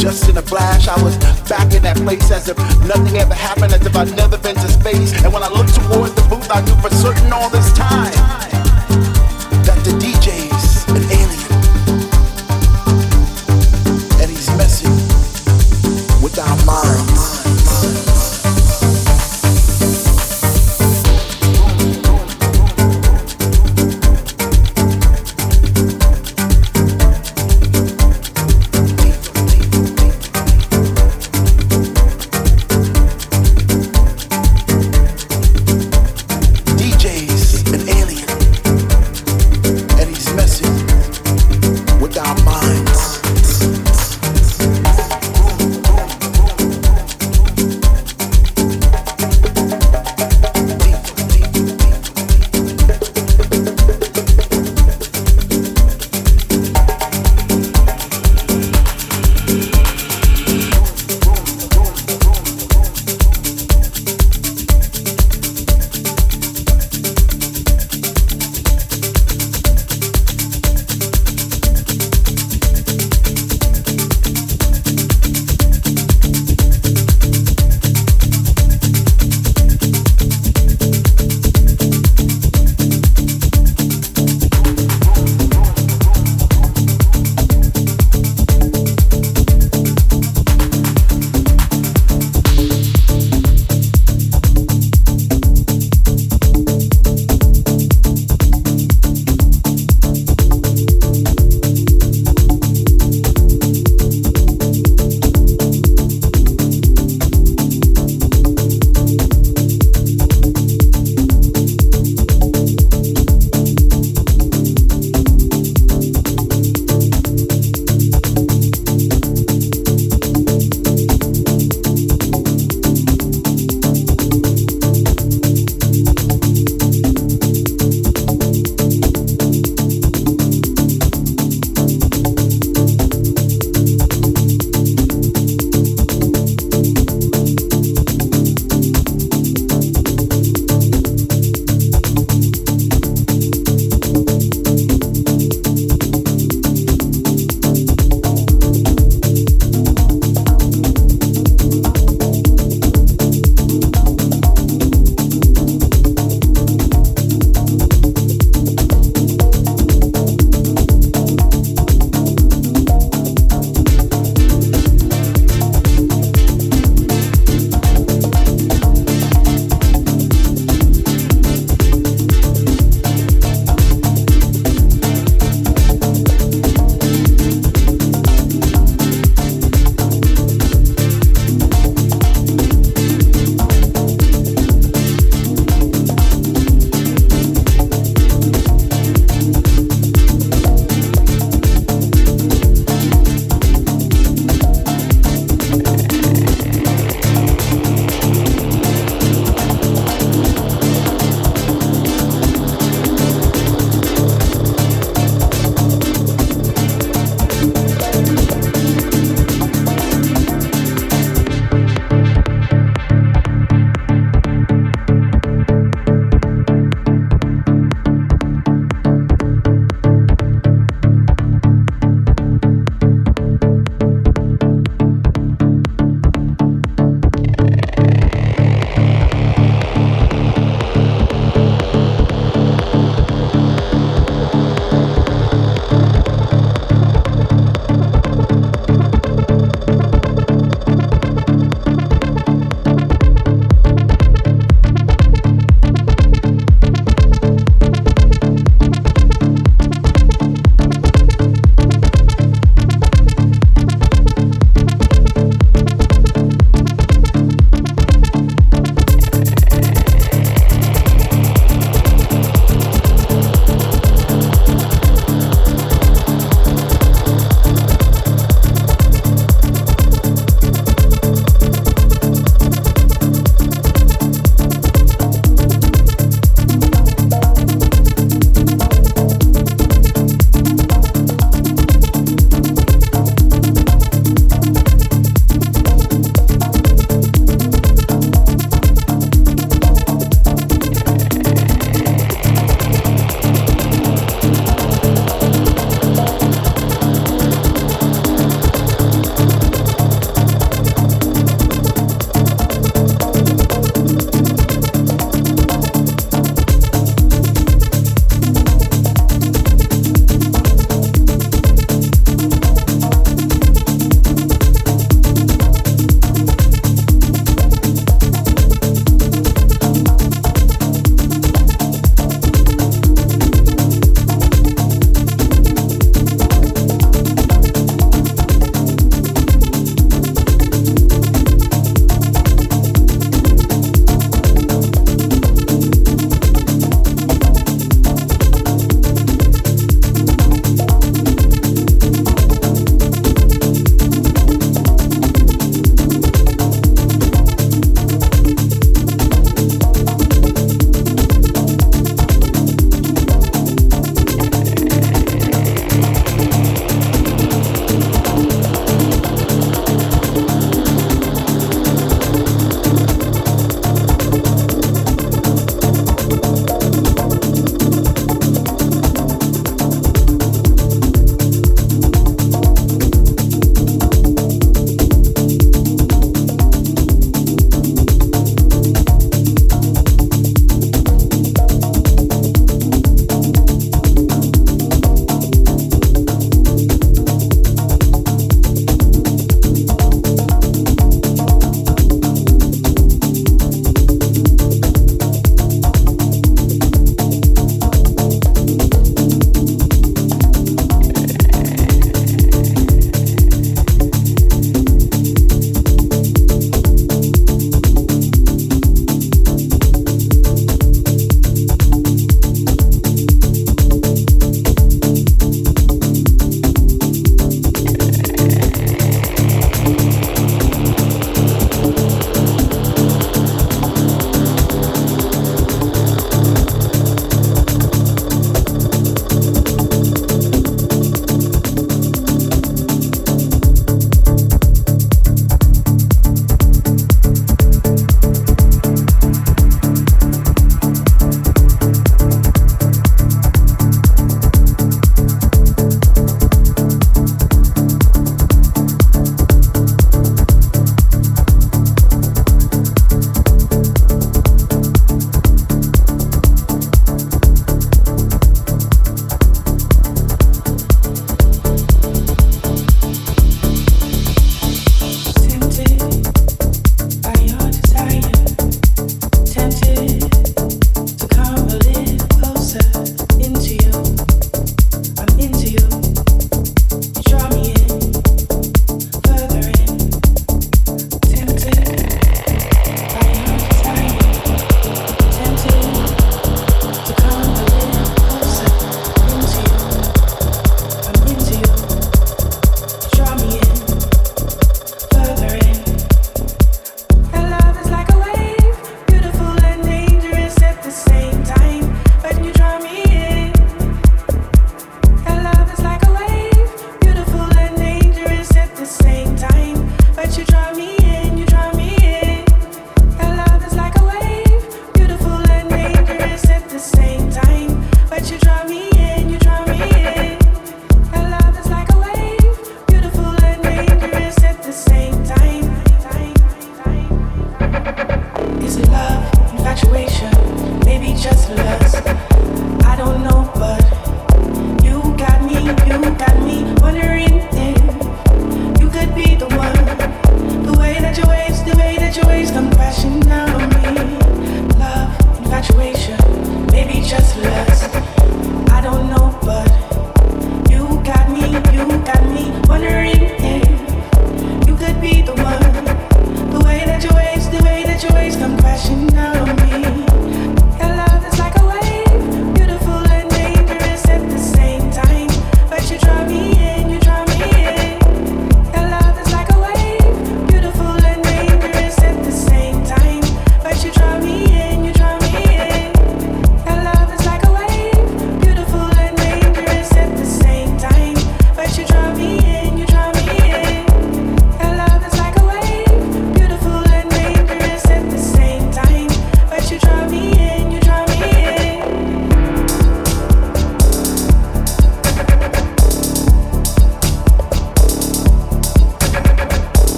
just in a flash. I was back in that place as if nothing ever happened, as if I'd never been to space. And when I looked toward the booth, I knew for certain all this time